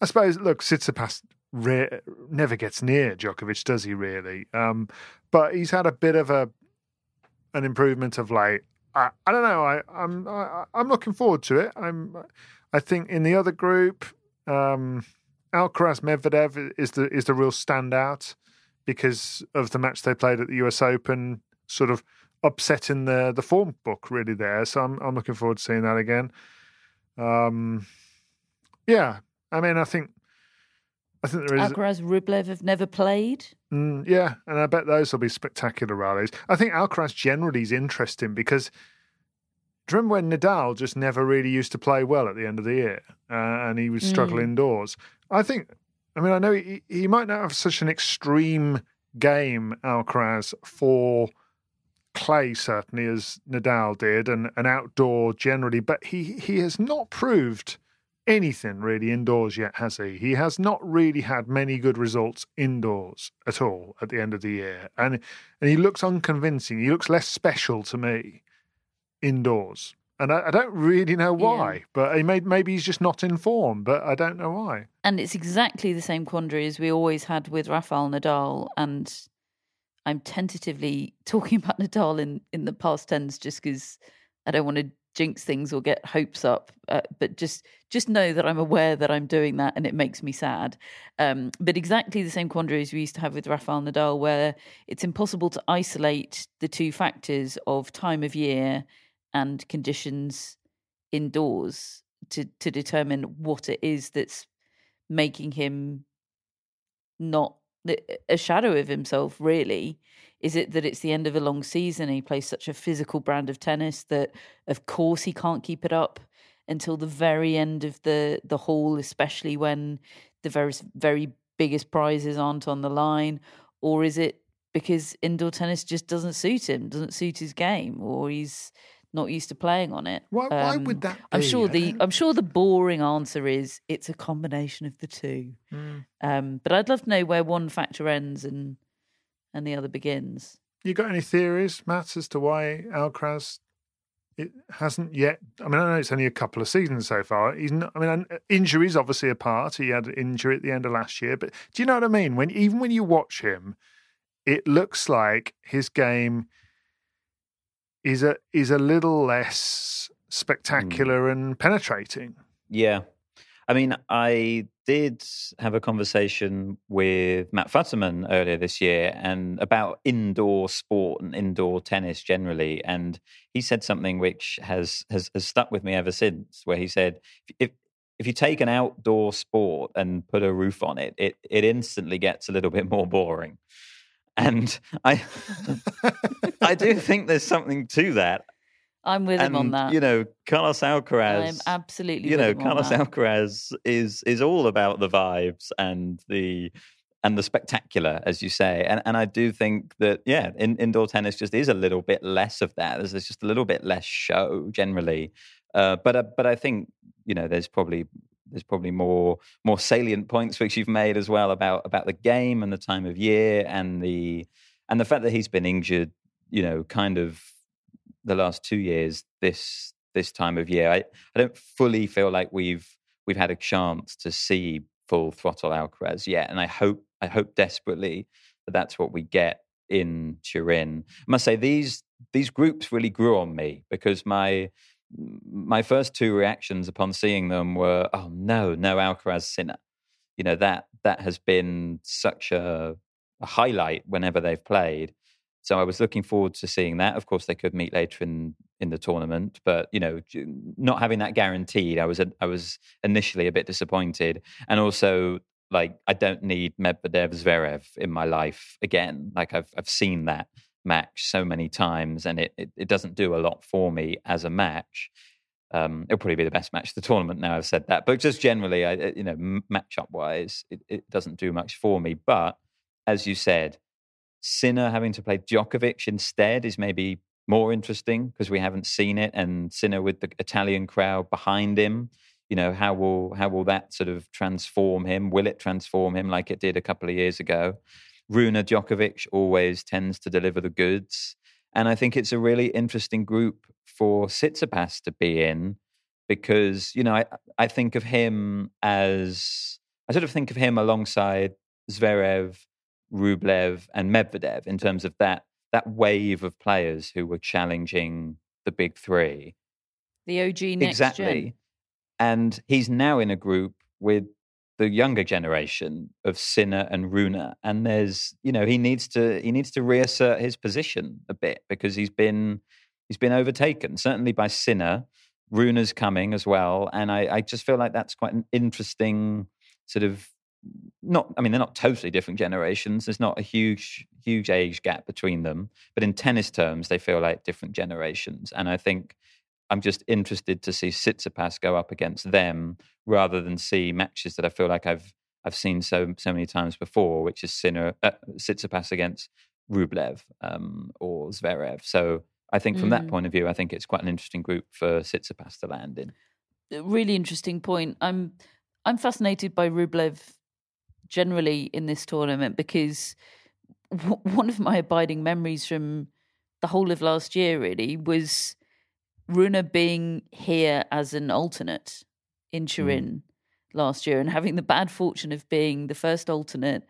I suppose. Look, Tsitsipas re- never gets near Djokovic, does he? Really? Um, but he's had a bit of a an improvement of late. I, I don't know. I, I'm I, I'm looking forward to it. I'm. I think in the other group, um, Alcaraz Medvedev is the is the real standout because of the match they played at the U.S. Open, sort of upsetting the the form book really there. So I'm I'm looking forward to seeing that again. Um, yeah, I mean, I think I think there is. Alcaraz, Rublev have never played. Mm, yeah, and I bet those will be spectacular rallies. I think Alcaraz generally is interesting because do you remember when Nadal just never really used to play well at the end of the year uh, and he would struggle Mm. indoors? I think, I mean, I know he, he might not have such an extreme game, Alcaraz, for clay, certainly, as Nadal did, and, and outdoor generally, but he, he has not proved anything really indoors yet, has he? He has not really had many good results indoors at all at the end of the year, and and he looks unconvincing. He looks less special to me indoors, and I, I don't really know why. But he may, maybe he's just not in form, but I don't know why. And it's exactly the same quandary as we always had with Rafael Nadal. And I'm tentatively talking about Nadal in, in the past tense just because I don't want to jinx things or get hopes up. Uh, but just just know that I'm aware that I'm doing that and it makes me sad. Um, but exactly the same quandary as we used to have with Rafael Nadal, where it's impossible to isolate the two factors of time of year and conditions indoors to to determine what it is that's making him not a shadow of himself really is it that it's the end of a long season and he plays such a physical brand of tennis that of course he can't keep it up until the very end of the the haul especially when the very very biggest prizes aren't on the line or is it because indoor tennis just doesn't suit him doesn't suit his game or he's not used to playing on it. Why, why would that? I'm sure the I'm sure the boring answer is it's a combination of the two. Mm. Um, but I'd love to know where one factor ends and and the other begins. You got any theories, Matt, as to why Alcaraz it hasn't yet? I mean, I know it's only a couple of seasons so far. He's not. I mean, uh, injuries obviously a part. He had an injury at the end of last year, but do you know what I mean? When even when you watch him, it looks like his game is a is a little less hmm. spectacular and penetrating. Yeah. I mean, I did have a conversation with Matt Futterman earlier this year and about indoor sport and indoor tennis generally. And he said something which has, has, has stuck with me ever since, where he said, if, if you take an outdoor sport and put a roof on it, it, it instantly gets a little bit more boring. And I, I do think there's something to that. I'm with him on that. You know, Carlos Alcaraz. I'm absolutely You with know, Carlos. Alcaraz is is all about the vibes and the and the spectacular, as you say. And and I do think that yeah, in, indoor tennis just is a little bit less of that. There's, there's just a little bit less show generally. Uh, but uh, but I think you know there's probably there's probably more more salient points which you've made as well about about the game and the time of year and the and the fact that he's been injured. You know, kind of the last two years this this time of year. I, I don't fully feel like we've we've had a chance to see full throttle Alcaraz yet, and I hope I hope desperately that that's what we get in Turin. I must say these these groups really grew on me because my my first two reactions upon seeing them were, oh no, no Alcaraz Sinner. You know that that has been such a, a highlight whenever they've played. So I was looking forward to seeing that. Of course, they could meet later in in the tournament, but you know, not having that guaranteed, I was I was initially a bit disappointed, and also like I don't need Medvedev Zverev in my life again. Like I've I've seen that match so many times, and it it, it doesn't do a lot for me as a match. Um, it'll probably be the best match of the tournament now I've said that, but just generally, I you know, matchup wise, it, it doesn't do much for me. But as you said, Sinner having to play Djokovic instead is maybe more interesting because we haven't seen it, and Sinner with the Italian crowd behind him. You know how will how will that sort of transform him? Will it transform him like it did a couple of years ago? Rune Djokovic always tends to deliver the goods, and I think it's a really interesting group for Tsitsipas to be in because you know I I think of him as I sort of think of him alongside Zverev, Rublev, and Medvedev in terms of that that wave of players who were challenging the big three. The OG next exactly. gen. And he's now in a group with the younger generation of Sinner and Rune. And there's, you know, he needs to he needs to reassert his position a bit because he's been he's been overtaken, certainly by Sinner. Rune's coming as well. And I, I just feel like that's quite an interesting sort of not I mean they're not totally different generations. There's not a huge huge age gap between them, but in tennis terms they feel like different generations. And I think I'm just interested to see Tsitsipas go up against them rather than see matches that I feel like I've I've seen so so many times before, which is Sinner uh, Tsitsipas against Rublev um, or Zverev. So I think from that Mm. point of view, I think it's quite an interesting group for Tsitsipas to land in. Really interesting point. I'm I'm fascinated by Rublev generally in this tournament because w- one of my abiding memories from the whole of last year really was Rune being here as an alternate in mm. Turin last year and having the bad fortune of being the first alternate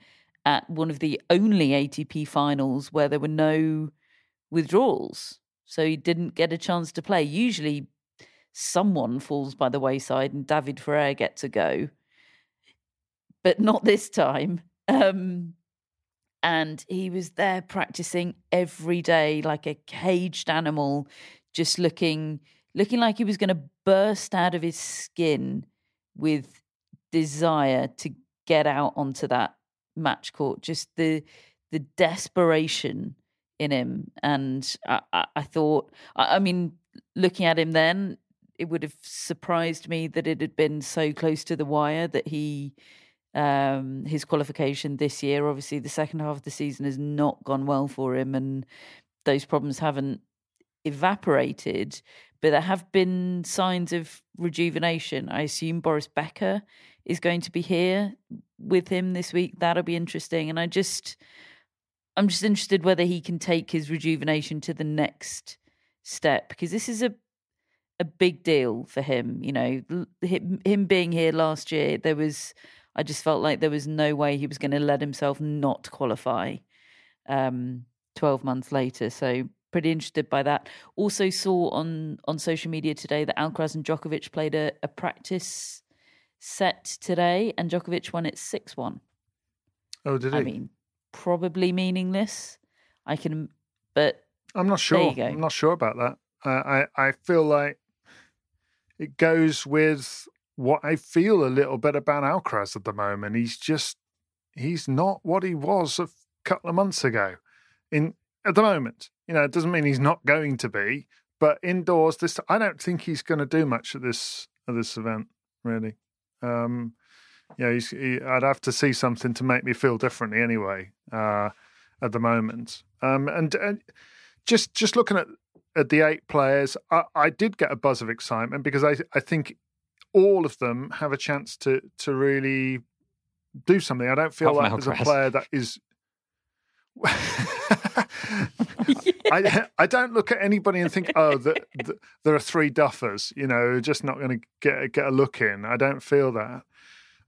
at one of the only ATP finals where there were no withdrawals. So he didn't get a chance to play. Usually someone falls by the wayside and David Ferrer gets a go, but not this time. Um, and he was there practicing every day like a caged animal, just looking looking like he was going to burst out of his skin with desire to get out onto that match court. Just the the desperation in him, and I, I, I thought, I, I mean, looking at him then, it would have surprised me that it had been so close to the wire that he um his qualification this year. Obviously the second half of the season has not gone well for him and those problems haven't evaporated but there have been signs of rejuvenation. I assume boris becker is going to be here with him this week. That'll be interesting and i just i'm just interested whether he can take his rejuvenation to the next step because this is a a big deal for him. You know him, him being here last year there was I just felt like there was no way he was going to let himself not qualify um, 12 months later. So pretty interested by that. Also saw on on social media today that Alcaraz and Djokovic played a, a practice set today, and Djokovic won it 6 1. Oh, did he? I mean, probably meaningless. I can, but I'm not There you sure. go. I'm not sure about that. Uh, I I feel like it goes with what I feel a little bit about Alcaraz at the moment. He's just he's not what he was a couple of months ago. In at the moment, you know, it doesn't mean he's not going to be, but indoors, this I don't think he's going to do much at this at this event. Really, um, yeah, he, I'd have to see something to make me feel differently anyway. Uh, at the moment, um, and, and just just looking at at the eight players, I, I did get a buzz of excitement because I I think all of them have a chance to to really do something. I don't feel like there's a player that is. I I don't look at anybody and think, oh, the, the, there are three duffers. You know, just not going to get get a look in. I don't feel that.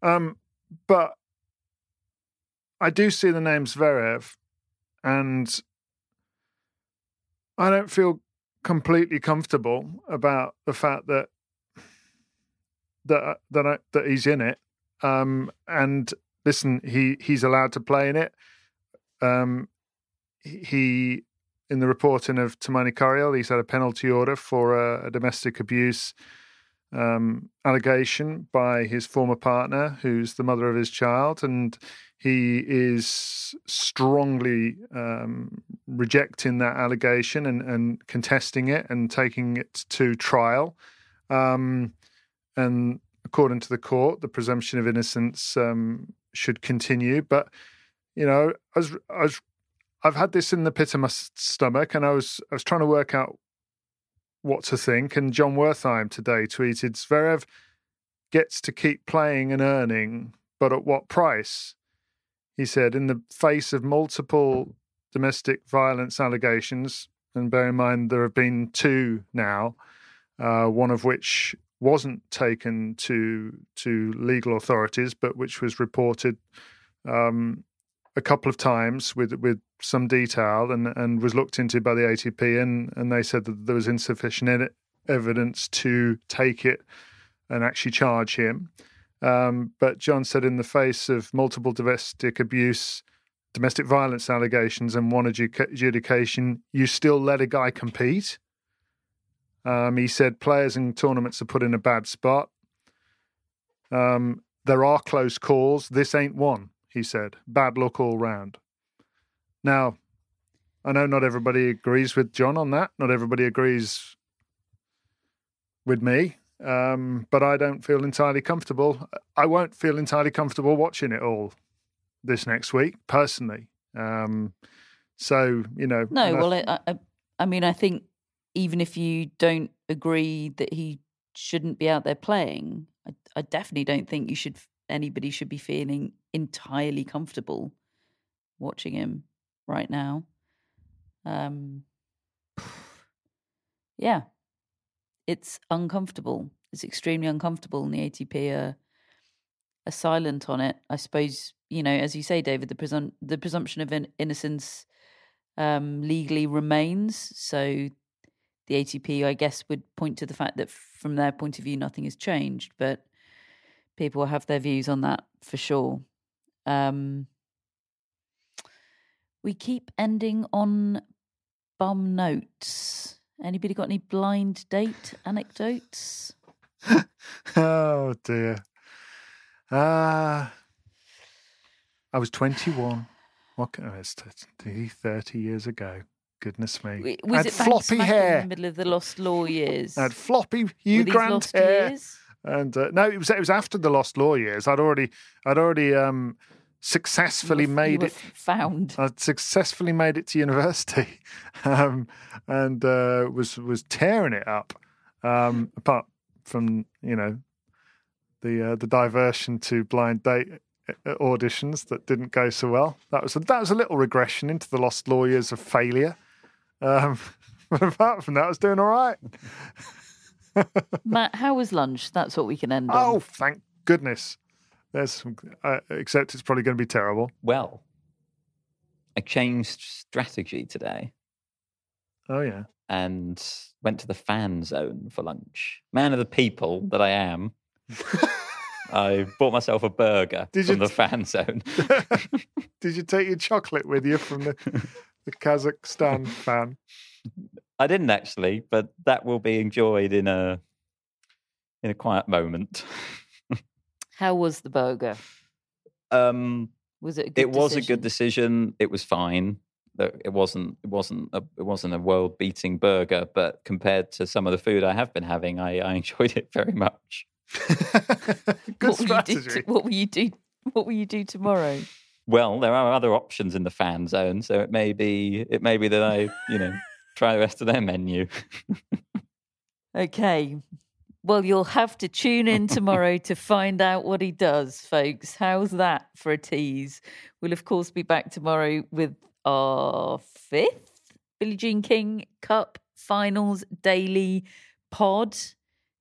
Um, but I do see the name Zverev, and I don't feel completely comfortable about the fact that that that I, that he's in it. Um, and listen, he he's allowed to play in it. Um, he in the reporting of Tamani Cariel, he's had a penalty order for a, a domestic abuse um, allegation by his former partner, who's the mother of his child, and he is strongly um, rejecting that allegation and, and contesting it and taking it to trial. Um, and according to the court, the presumption of innocence um, should continue. But you know, I was, I was, I've had this in the pit of my stomach, and I was, I was trying to work out what to think. And John Wertheim today tweeted: Zverev gets to keep playing and earning, but at what price? He said, in the face of multiple domestic violence allegations, and bear in mind there have been two now, uh, one of which wasn't taken to to legal authorities, but which was reported um, a couple of times with with some detail and and was looked into by the ATP, and and they said that there was insufficient evidence to take it and actually charge him. Um, but John said, in the face of multiple domestic abuse, domestic violence allegations, and one adjudication, you still let a guy compete. Um, he said players and tournaments are put in a bad spot. Um, there are close calls. This ain't one, he said. Bad luck all round. Now, I know not everybody agrees with John on that. Not everybody agrees with me, um, but I don't feel entirely comfortable. I won't feel entirely comfortable watching it all this next week, personally. Um, so, you know. No, well, I, I, I mean, I think even if you don't agree that he shouldn't be out there playing, I, I definitely don't think you should. Anybody should be feeling entirely comfortable watching him right now. Um, yeah, it's uncomfortable. It's extremely uncomfortable, and the ATP are, are silent on it. I suppose you know, as you say, David, the presum- the presumption of in- innocence um, legally remains. So the ATP, I guess, would point to the fact that from their point of view, nothing has changed. But people have their views on that for sure. Um, we keep ending on bum notes. Anybody got any blind date anecdotes? oh dear. Ah, I was 21. What can, oh, it's 30 years ago. Goodness me. Was had it floppy hair. in the middle of the Lost Law years? I had floppy Hugh Grant hair. years? And uh, no, it was it was after the Lost Law years. I'd already I'd already um, successfully You were- you made it. found. I'd successfully made it to university, um, and uh, was was tearing it up. Um, apart from you know the uh, the diversion to blind date uh, auditions that didn't go so well. That was a, that was a little regression into the lost law years of failure. Um, but apart from that, I was doing all right. Matt, how was lunch? That's what we can end on. Oh, thank goodness! There's some, uh, except it's probably going to be terrible. Well, I changed strategy today Oh yeah. and went to the fan zone for lunch. Man of the people that I am, I bought myself a burger Did from you- the fan zone. Did you take your chocolate with you from the the Kazakhstan fan? I didn't actually, but that will be enjoyed in a in a quiet moment. How was the burger? Um, Was it a good it was a good decision. It was fine. that it wasn't it wasn't a, it wasn't a world beating burger, but compared to some of the food I have been having, I, I enjoyed it very much. Good what will you do? strategy. To, what will you do? What will you do tomorrow? Well, there are other options in the fan zone, so it may be it may be that I you know try the rest of their menu. Okay. Well, you'll have to tune in tomorrow to find out what he does, folks. How's that for a tease? We'll, of course, be back tomorrow with our fifth Billie Jean King Cup Finals Daily Pod.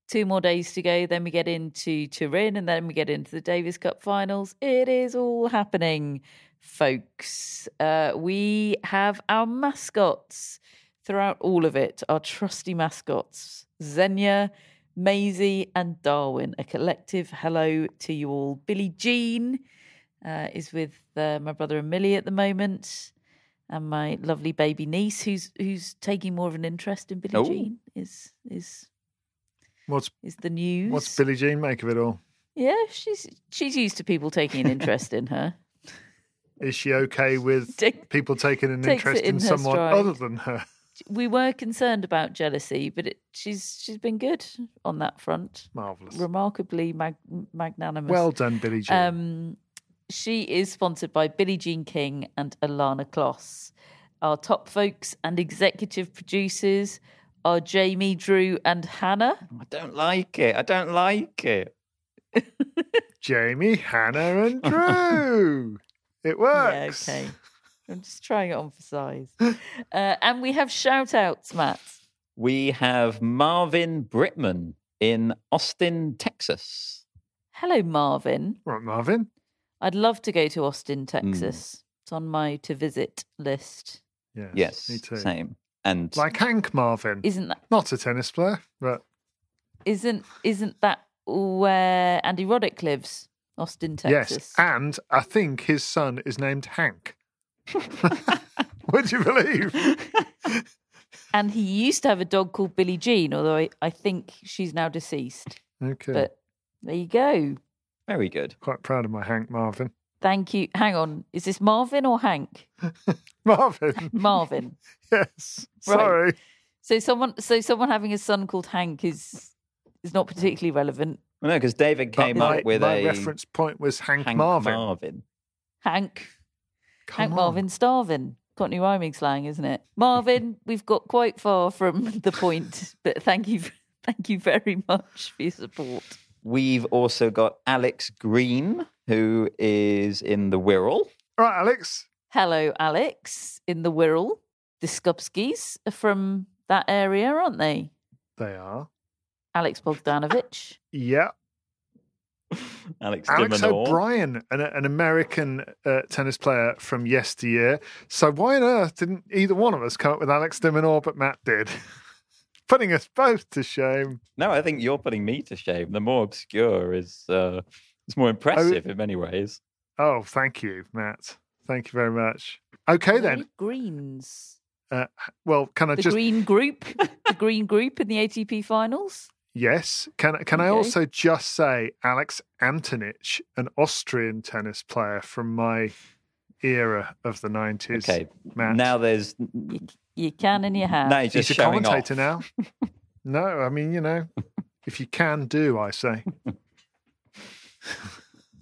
Two more days to go. Then we get into Turin and then we get into the Davis Cup Finals. It is all happening, folks. Uh, we have our mascots throughout all of it, our trusty mascots, Xenia, Maisie, and Darwin. A collective hello to you all. Billie Jean uh, is with uh, my brother and Millie at the moment, and my lovely baby niece, who's who's taking more of an interest in Billie Oh. Jean, is is What's is the news. what's Billie Jean make of it all? Yeah, she's she's used to people taking an interest in her. Is she okay with Take- people taking an interest in in someone stride. other than her? We were concerned about jealousy, but it, she's she's been good on that front. Marvelous. remarkably mag- magnanimous. Well done, Billie Jean. Um, she is sponsored by Billie Jean King and Ilana Kloss. Our top folks and executive producers are Jamie, Drew, and Hannah. I don't like it. I don't like it. Jamie, Hannah, and Drew. it works. Yeah, okay. I'm just trying it on for size. Uh, and we have shout outs, Matt. We have Marvin Britman in Austin, Texas. Hello, Marvin. Right, Marvin. I'd love to go to Austin, Hmm. Texas. It's on my to visit list. Yes, Yes, me too. same. And Like Hank Marvin. Isn't that Not a tennis player, but isn't isn't that where Andy Roddick lives? Austin, Texas. yes. And I think his son is named Hank. Would you believe? And he used to have a dog called Billie Jean, although I, I think she's now deceased. Okay. But there you go. very good. Quite proud of my Hank Marvin. Thank you. Hang on. Is this Marvin or Hank? Marvin. Marvin. yes. Right. Sorry. So someone so someone having a son called Hank is is not particularly relevant. Well, no, because David came my, up with my a reference point was Hank, Hank Marvin. Marvin. Hank. Come Hank on. Marvin Starvin. Cockney rhyming slang, isn't it? Marvin, we've got quite far from the point, but thank you thank you very much for your support. We've also got Alex Green, who is in the Wirral. All right, Alex. Hello, Alex, in the Wirral. The Skupskis are from that area, aren't they? They are. Alex Bogdanovich. Yeah. Alex, Alex de Minaur. O'Brien, an, an American uh, tennis player from yesteryear. So why on earth didn't either one of us come up with Alex de Minaur, but Matt did? Putting us both to shame. No, I think you're putting me to shame. The more obscure is uh, it's more impressive in many ways. Oh, thank you, Matt. Thank you very much. Okay, then. Greens. Uh, well, can I The just Green Group. the Green Group in the ATP finals. yes? Can can I also just say Alex Antonitsch, an Austrian tennis player from my era of the nineties? Okay, Matt. now there's You, you can and you have. now he's he's just a showing commentator off. now. no, I mean you know, if you can do, I say.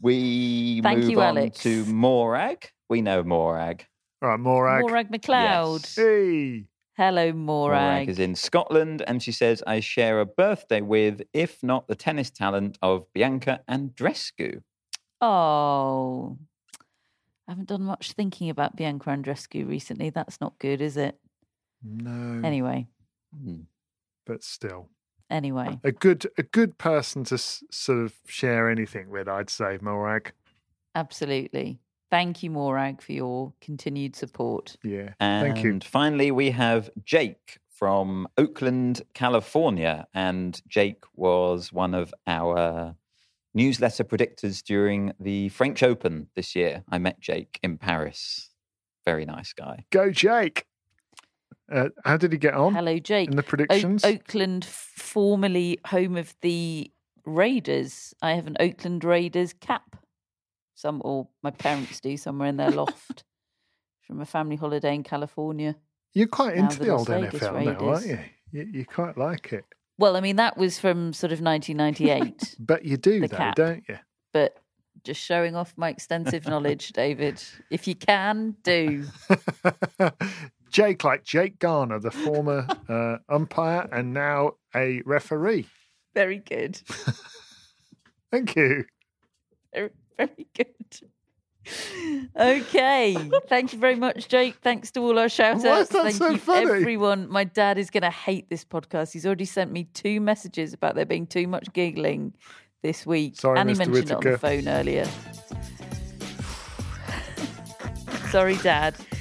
We Thank move you, on Alex. to Morag. We know Morag. All right, Morag. Morag McLeod. Yes. Hey. Hello, Morag Morag. is in Scotland, and she says, "I share a birthday with, if not the tennis talent of Bianca Andrescu." Oh, I haven't done much thinking about Bianca Andrescu recently. That's not good, is it? No. Anyway, Hmm. but still, anyway. a good a good person to s- sort of share anything with. I'd say Morag. Absolutely. Thank you, Morag, for your continued support. Yeah. And Thank you. And finally, we have Jake from Oakland, California. And Jake was one of our newsletter predictors during the French Open this year. I met Jake in Paris. Very nice guy. Go, Jake. Uh, how did he get on Hello, Jake. in the O- predictions? Oakland, formerly home of the Raiders. I have an Oakland Raiders cap. Some, or my parents do, somewhere in their loft. from a family holiday in California. You're quite Now into the the old Vegas NFL now, aren't you? you? You quite like it. Well, I mean, that was from sort of 1998, But you do, though, cap. don't you? but just showing off my extensive knowledge, David. If you can, do. Jake, like Jake Garner, the former uh, umpire and now a referee. Very good. Thank you. Very, very good. Okay. Thank you very much, Jake. Thanks to all our shout outs. Why is that Thank so you, funny? everyone. My dad is going to hate this podcast. He's already sent me two messages about there being too much giggling this week. Sorry, and he Mr. mentioned it on the phone earlier. Sorry, Dad.